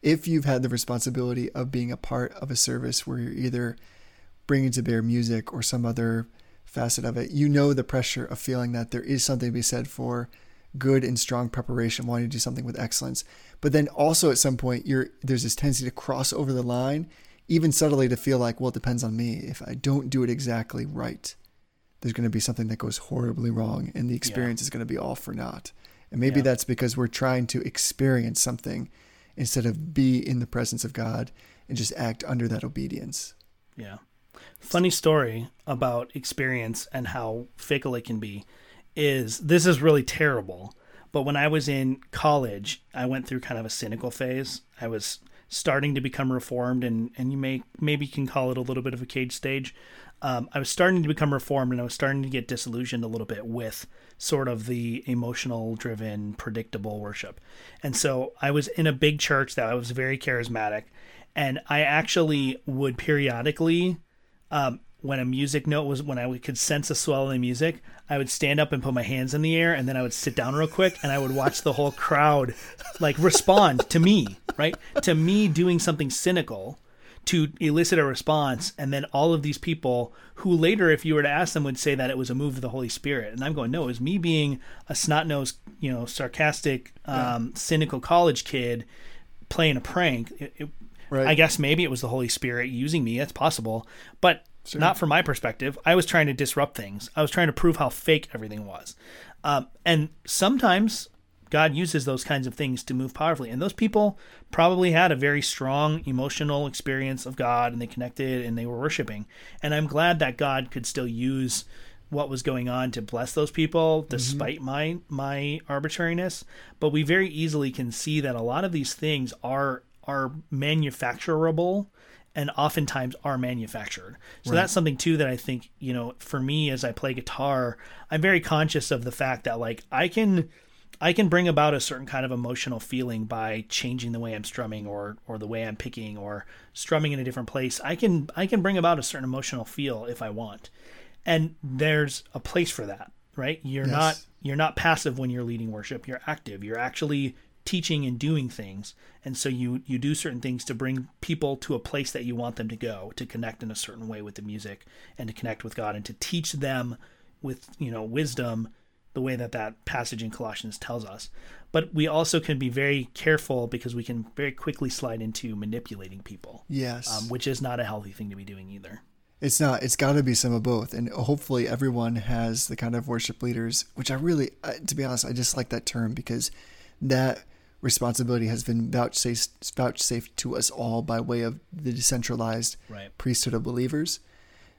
if you've had the responsibility of being a part of a service where you're either bringing to bear music or some other facet of it, you know the pressure of feeling that there is something to be said for good and strong preparation, wanting to do something with excellence. But then also at some point, you're there's this tendency to cross over the line, even subtly to feel like, well, it depends on me. If I don't do it exactly right, there's going to be something that goes horribly wrong and the experience is going to be all for naught. And maybe Yeah. that's because we're trying to experience something instead of be in the presence of God and just act under that obedience. Yeah. Funny story about experience and how fickle it can be is this is really terrible, But when I was in college, I went through kind of a cynical phase. I was starting to become reformed, and and you may maybe can call it a little bit of a cage stage. Um, I was starting to become reformed, and I was starting to get disillusioned a little bit with sort of the emotional driven, predictable worship. And so I was in a big church that I was very charismatic, and I actually would periodically um, when a music note was when I could sense a swell in the music, I would stand up and put my hands in the air, and then I would sit down real quick, and I would watch the whole crowd like respond to me, right? To me doing something cynical to elicit a response, and then all of these people who later, if you were to ask them, would say that it was a move of the Holy Spirit, and I'm going, no, it was me being a snot nosed, you know, sarcastic, um, cynical college kid playing a prank. It, it, Right. I guess maybe it was the Holy Spirit using me. That's possible, but not from my perspective. I was trying to disrupt things. I was trying to prove how fake everything was. Um, and sometimes God uses those kinds of things to move powerfully. And those people probably had a very strong emotional experience of God and they connected and they were worshiping. And I'm glad that God could still use what was going on to bless those people despite my my arbitrariness but we very easily can see that a lot of these things are are manufacturable and oftentimes are manufactured. So that's something too that I think, you know, for me as I play guitar, I'm very conscious of the fact that like I can I can bring about a certain kind of emotional feeling by changing the way I'm strumming or or the way I'm picking or strumming in a different place. I can I can bring about a certain emotional feel if I want. And there's a place for that, right? You're Yes. not you're not passive when you're leading worship. You're active. You're actually teaching and doing things. And so you you do certain things to bring people to a place that you want them to go, to connect in a certain way with the music and to connect with God and to teach them with, you know, wisdom the way that that passage in Colossians tells us. But we also can be very careful because we can very quickly slide into manipulating people. Yes. Um, which is not a healthy thing to be doing either. It's not. It's got to be some of both, and hopefully everyone has the kind of worship leaders. Which I really, to be honest, I just like that term because that responsibility has been vouchsafed, vouchsafed to us all by way of the decentralized Right. priesthood of believers.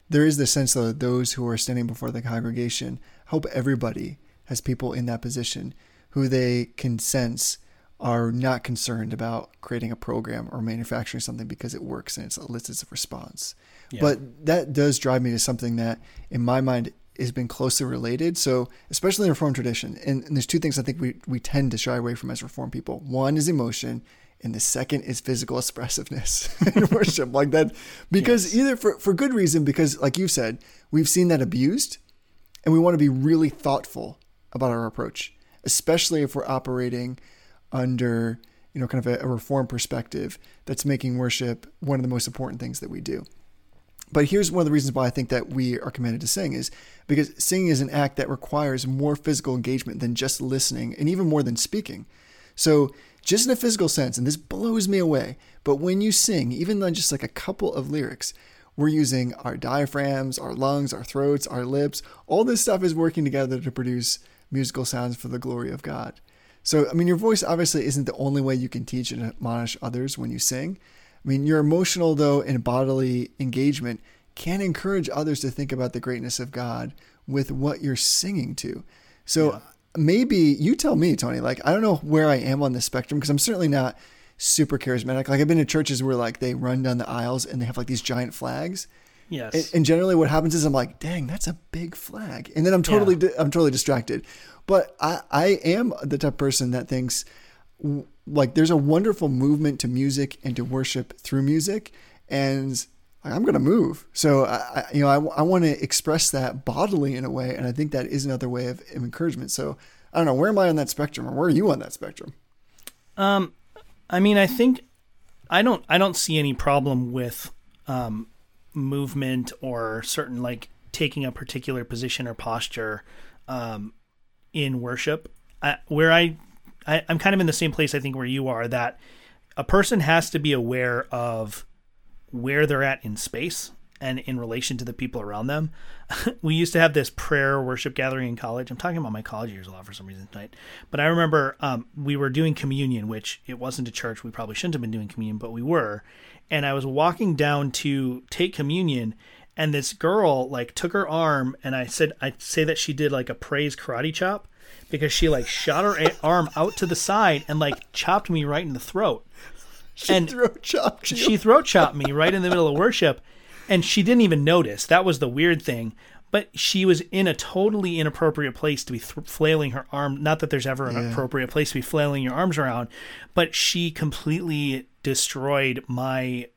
There is the sense though that those who are standing before the congregation hope everybody has people in that position who they can sense are not concerned about creating a program or manufacturing something because it works and it elicits a response. But that does drive me to something that, in my mind, has been closely related. So, especially in the Reformed tradition, and, and there's two things I think we, we tend to shy away from as Reformed people. One is emotion, and the second is physical <laughs> expressiveness <laughs> in worship, like that. Because either for, for good reason, because like you've said, we've seen that abused, and we want to be really thoughtful about our approach, especially if we're operating under you know kind of a, a reform perspective that's making worship one of the most important things that we do. But here's one of the reasons why I think that we are commanded to sing is because singing is an act that requires more physical engagement than just listening and even more than speaking. So, just in a physical sense, and this blows me away, but when you sing, even on just like a couple of lyrics, we're using our diaphragms, our lungs, our throats, our lips. All this stuff is working together to produce musical sounds for the glory of God. So, I mean, your voice obviously isn't the only way you can teach and admonish others when you sing. I mean, your emotional, though, and bodily engagement can encourage others to think about the greatness of God with what you're singing to. So, maybe you tell me, Tony, like, I don't know where I am on the spectrum because I'm certainly not super charismatic. Like, I've been to churches where, like, they run down the aisles and they have, like, these giant flags. Yes. And, and generally, what happens is I'm like, "Dang, that's a big flag," and then I'm totally, Yeah. di- I'm totally distracted. But I, I am the type of person that thinks, like, there's a wonderful movement to music and to worship through music, and I'm gonna move. So I, you know, I, I want to express that bodily in a way, and I think that is another way of, of encouragement. So I don't know, where am I on that spectrum, or where are you on that spectrum? Um, I mean, I think I don't I don't see any problem with um, movement or certain like taking a particular position or posture um, in worship. I, where I, I I'm kind of in the same place I think where you are that a person has to be aware of where they're at in space and in relation to the people around them. <laughs> we used to have this prayer worship gathering in college. I'm talking about my college years a lot for some reason tonight. But I remember um, we were doing communion, which it wasn't a church. We probably shouldn't have been doing communion, but we were. And I was walking down to take communion, and this girl like took her arm and I said I say that she did like a praise karate chop because she like shot her arm out to the side and like chopped me right in the throat. and Throat chopped you. she throat chopped me right in the middle of worship and she didn't even notice that was the weird thing but she was in a totally inappropriate place to be th- flailing her arm not that there's ever an Yeah. appropriate place to be flailing your arms around but she completely destroyed my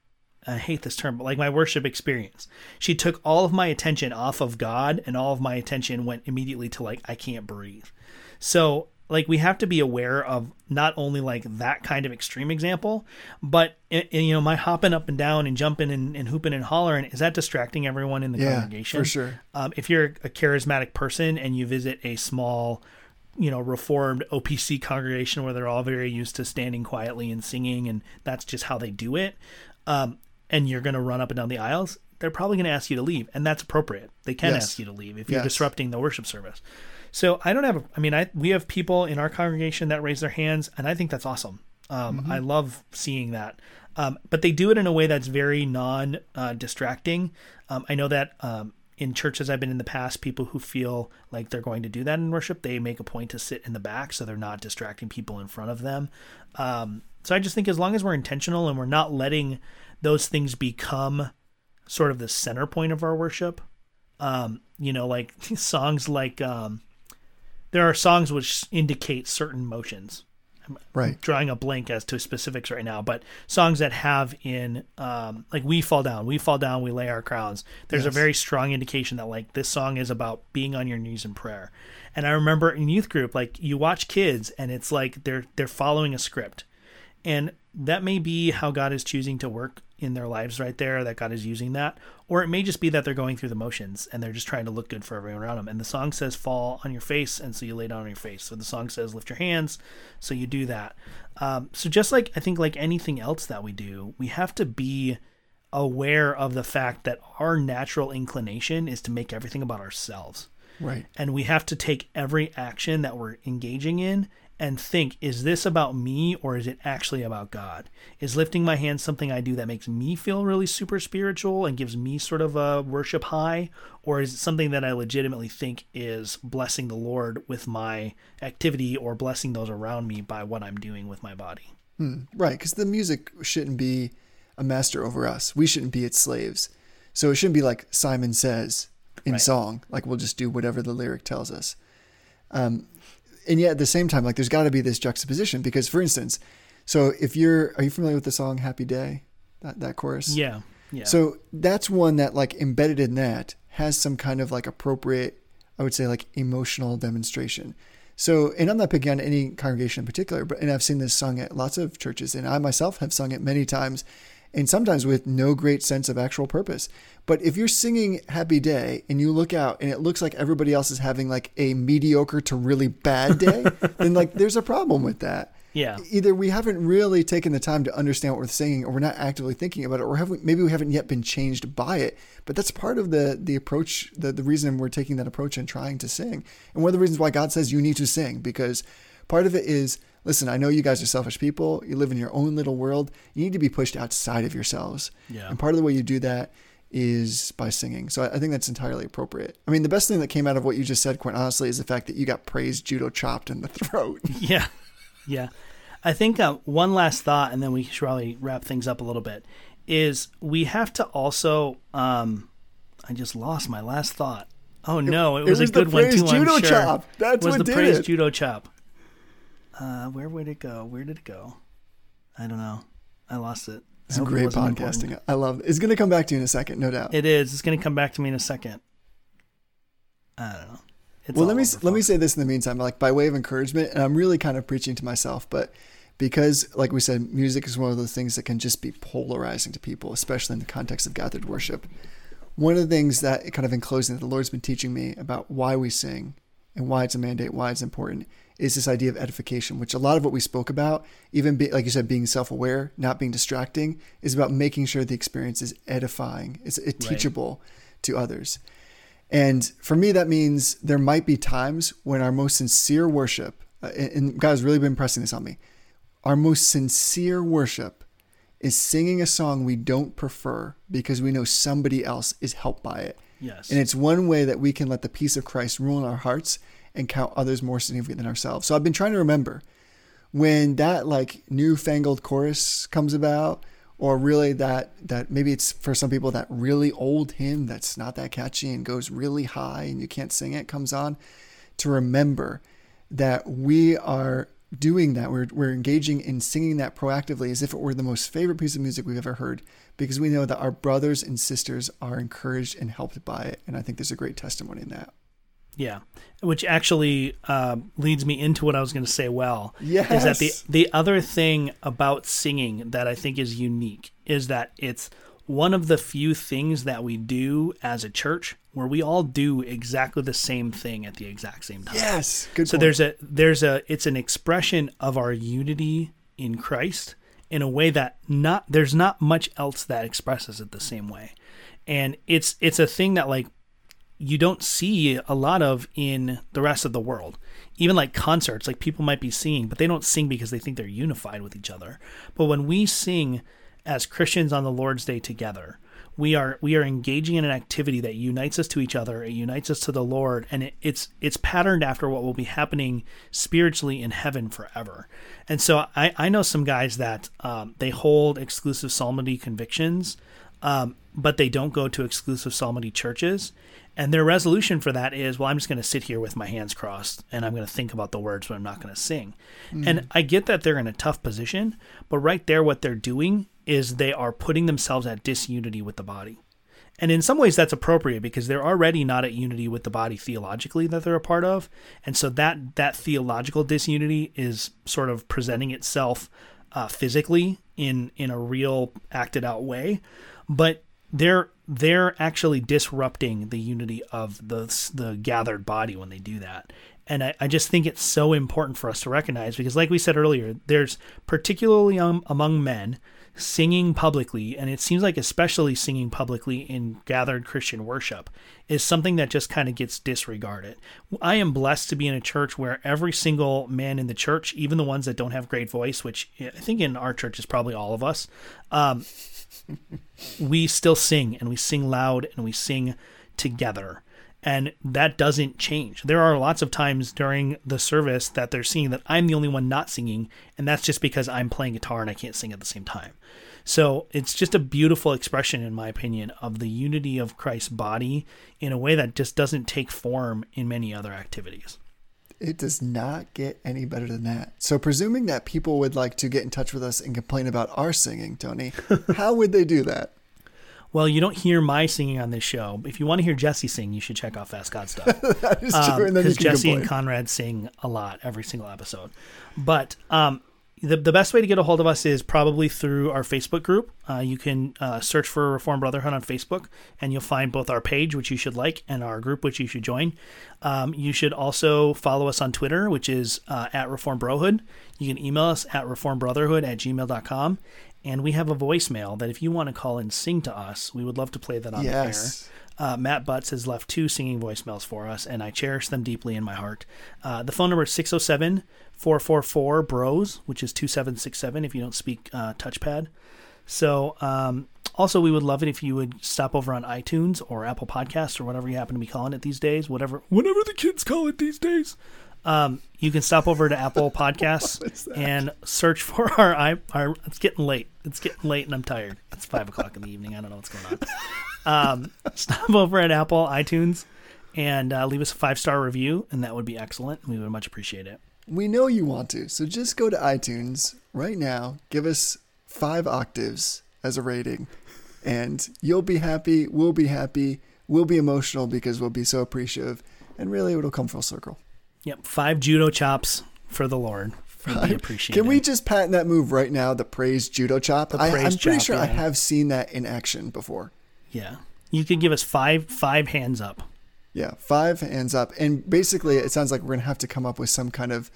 I hate this term, but like my worship experience. She took all of my attention off of God and all of my attention went immediately to like I can't breathe. So like we have to be aware of not only like that kind of extreme example, but and, and, you know my hopping up and down and jumping and, and hooping and hollering is that distracting everyone in the Yeah, congregation? for sure. Um, if you're a charismatic person and you visit a small, you know, reformed OPC congregation where they're all very used to standing quietly and singing, and that's just how they do it, um, and you're going to run up and down the aisles, they're probably going to ask you to leave, and that's appropriate. They can Yes. ask you to leave if you're Yes. disrupting the worship service. So I don't have. A, I mean, I we have people in our congregation that raise their hands, and I think that's awesome. Um, I love seeing that. Um, but they do it in a way that's very non uh, distracting. Um, I know that um, in churches I've been in the past, people who feel like they're going to do that in worship, they make a point to sit in the back so they're not distracting people in front of them. Um, so I just think as long as we're intentional and we're not letting those things become sort of the center point of our worship, um, you know, like <laughs> songs like um, there are songs which indicate certain motions right. drawing a blank as to specifics right now, but songs that have in um, like "We Fall Down," "We Fall Down," we lay our crowns. There's a very strong indication that like this song is about being on your knees in prayer. And I remember in youth group, like you watch kids, and it's like they're they're following a script, and that may be how God is choosing to work in their lives right there. That God is using that, or it may just be that they're going through the motions and they're just trying to look good for everyone around them. And the song says "fall on your face," and so you lay down on your face. So the song says "lift your hands," so you do that. Um, so just like I think like anything else that we do, we have to be aware of the fact that our natural inclination is to make everything about ourselves Right. and we have to take every action that we're engaging in and think is this about me or is it actually about god is lifting my hands something i do that makes me feel really super spiritual and gives me sort of a worship high or is it something that i legitimately think is blessing the lord with my activity or blessing those around me by what i'm doing with my body Right, because the music shouldn't be a master over us. We shouldn't be its slaves. So it shouldn't be like Simon says in Right. song, like we'll just do whatever the lyric tells us. Um, and yet at the same time, like there's got to be this juxtaposition because, for instance, so if you're, are you familiar with the song "Happy Day"? That that chorus. yeah yeah So that's one that like embedded in that has some kind of like appropriate, I would say like emotional demonstration. So, and I'm not picking on any congregation in particular, but and I've seen this sung at lots of churches, and I myself have sung it many times, and sometimes with no great sense of actual purpose. But if you're singing Happy Day and you look out and it looks like everybody else is having like a mediocre to really bad day, <laughs> then like there's a problem with that. Yeah. Either we haven't really taken the time to understand what we're saying or we're not actively thinking about it or have we, maybe we haven't yet been changed by it. But that's part of the the approach the, the reason we're taking that approach and trying to sing. And one of the reasons why god says you need to sing because part of it is listen i know you guys are selfish people you live in your own little world you need to be pushed outside of yourselves Yeah. and part of the way you do that is by singing so I, I think that's entirely appropriate i mean the best thing that came out of what you just said quite honestly is the fact that you got praised judo chopped in the <laughs> throat <laughs> Yeah, yeah. I think uh, one last thought, and then we should probably wrap things up a little bit. Is we have to also. Um, I just lost my last thought. Oh no, it, it was, was a good one too. I'm judo sure. chop. That's was what the did praise it. judo chop. Uh, where would it go? Where did it go? I don't know. I lost it. It's hope it great podcasting. important. I love it. It's going to come back to you in a second, no doubt. It is. It's going to come back to me in a second. I don't know. It's well, let me let me say this in the meantime, like by way of encouragement, and I'm really kind of preaching to myself, but because, like we said, music is one of those things that can just be polarizing to people, especially in the context of gathered worship. One of the things that kind of in closing that the Lord's been teaching me about why we sing and why it's a mandate, why it's important, is this idea of edification, which a lot of what we spoke about, even be, like you said, being self-aware, not being distracting, is about making sure the experience is edifying, it's teachable to others. And for me, that means there might be times when our most sincere worship, uh, and and God has really been pressing this on me, our most sincere worship is singing a song we don't prefer because we know somebody else is helped by it. Yes. And it's one way that we can let the peace of Christ rule in our hearts and count others more significant than ourselves. So I've been trying to remember when that like newfangled chorus comes about, or really that that maybe it's for some people that really old hymn that's not that catchy and goes really high and you can't sing it comes on, to remember that we are doing that. We're, we're engaging in singing that proactively as if it were the most favorite piece of music we've ever heard because we know that our brothers and sisters are encouraged and helped by it. And I think there's a great testimony in that. Yeah, which actually uh, leads me into what I was going to say. Well, yes. is that the the other thing about singing that I think is unique is that it's one of the few things that we do as a church where we all do exactly the same thing at the exact same time. Yes. Good So point. there's a there's a it's an expression of our unity in Christ in a way that not there's not much else that expresses it the same way. And it's it's a thing that like you don't see a lot of in the rest of the world. Even like concerts, like people might be singing, but they don't sing because they think they're unified with each other. But when we sing as Christians on the Lord's Day together, we are we are engaging in an activity that unites us to each other, it unites us to the Lord, and it, it's it's patterned after what will be happening spiritually in heaven forever. And so I, I know some guys that um, they hold exclusive psalmody convictions, um, but they don't go to exclusive psalmody churches. And their resolution for that is, well, I'm just going to sit here with my hands crossed and I'm going to think about the words, but I'm not going to sing. And I get that they're in a tough position, but right there, what they're doing is they are putting themselves at disunity with the body. And in some ways, that's appropriate because they're already not at unity with the body theologically that they're a part of, and so that that theological disunity is sort of presenting itself uh, physically in in a real acted out way. But they're they're actually disrupting the unity of the the gathered body when they do that. And I, I just think it's so important for us to recognize because, like we said earlier, there's particularly um, among men singing publicly, and it seems like especially singing publicly in gathered Christian worship is something that just kind of gets disregarded. I am blessed to be in a church where every single man in the church, even the ones that don't have great voice, which I think in our church is probably all of us, um, <laughs> we still sing and we sing loud and we sing together. And that doesn't change. There are lots of times during the service that they're seeing that I'm the only one not singing, and that's just because I'm playing guitar and I can't sing at the same time. So it's just a beautiful expression, in my opinion, of the unity of Christ's body in a way that just doesn't take form in many other activities. It does not get any better than that. So, presuming that people would like to get in touch with us and complain about our singing, Tony, <laughs> how would they do that? Well, you don't hear my singing on this show. If you want to hear Jesse sing, you should check out Fast God stuff. <laughs> That is true. and then you because Um, Jesse complain. and Conrad sing a lot every single episode. But um, the the best way to get a hold of us is probably through our Facebook group. Uh, you can uh, search for Reform Brotherhood on Facebook, and you'll find both our page, which you should like, and our group, which you should join. Um, you should also follow us on Twitter, which is uh, at Reform Brohood. You can email us at reformbrotherhood at gmail.com. And we have a voicemail that if you want to call and sing to us, we would love to play that on Yes. the air. Uh, Matt Butts has left two singing voicemails for us, and I cherish them deeply in my heart. Uh, the phone number is 607 444 BROS, which is 2767 if you don't speak uh, touchpad. So, um, also, we would love it if you would stop over on iTunes or Apple Podcasts or whatever you happen to be calling it these days, whatever, whatever the kids call it these days. Um, you can stop over to Apple <laughs> Podcasts and search for our, our. It's getting late. It's getting late, and I'm tired. It's five o'clock in the evening. I don't know what's going on. Um, stop over at Apple iTunes and uh, leave us a five star review, and that would be excellent. We would much appreciate it. We know you want to. So, just go to iTunes right now, give us five octaves as a rating, and you'll be happy. We'll be happy. We'll be emotional because we'll be so appreciative. And really, it'll come full circle. Yep, five judo chops for the Lord. Be appreciated. Can we just patent that move right now? The praise judo chop. The I, I'm pretty sure I have seen that in action before. Yeah, you could give us five five hands up. Yeah, five hands up, and basically, it sounds like we're gonna have to come up with some kind of,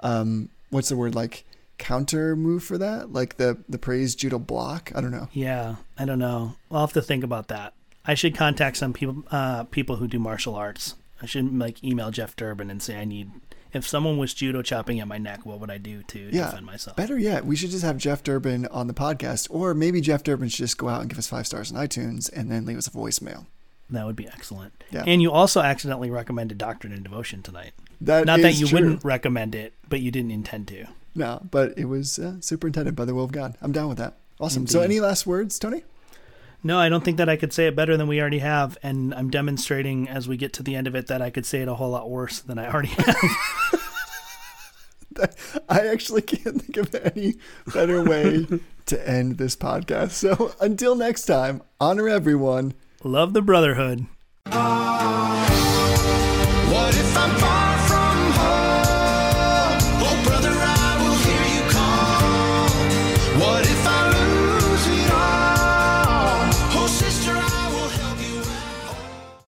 um, what's the word like counter move for that, like the the praise judo block. I don't know. Yeah, I don't know. I'll have to think about that. I should contact some people uh, people who do martial arts. I should like email Jeff Durbin and say I need if someone was judo chopping at my neck, what would I do to Yeah. defend myself? Better yet, we should just have Jeff Durbin on the podcast, or maybe Jeff Durbin should just go out and give us five stars on iTunes and then leave us a voicemail. That would be excellent. Yeah. And you also accidentally recommended Doctrine and Devotion tonight. That Not that you true. wouldn't recommend it, but you didn't intend to. No, but it was uh, superintended by the will of God. I'm down with that. Awesome. So, any last words, Tony? No, I don't think that I could say it better than we already have, and I'm demonstrating as we get to the end of it that I could say it a whole lot worse than I already have. <laughs> I actually can't think of any better way to end this podcast. So, until next time, honor everyone. Love the brotherhood.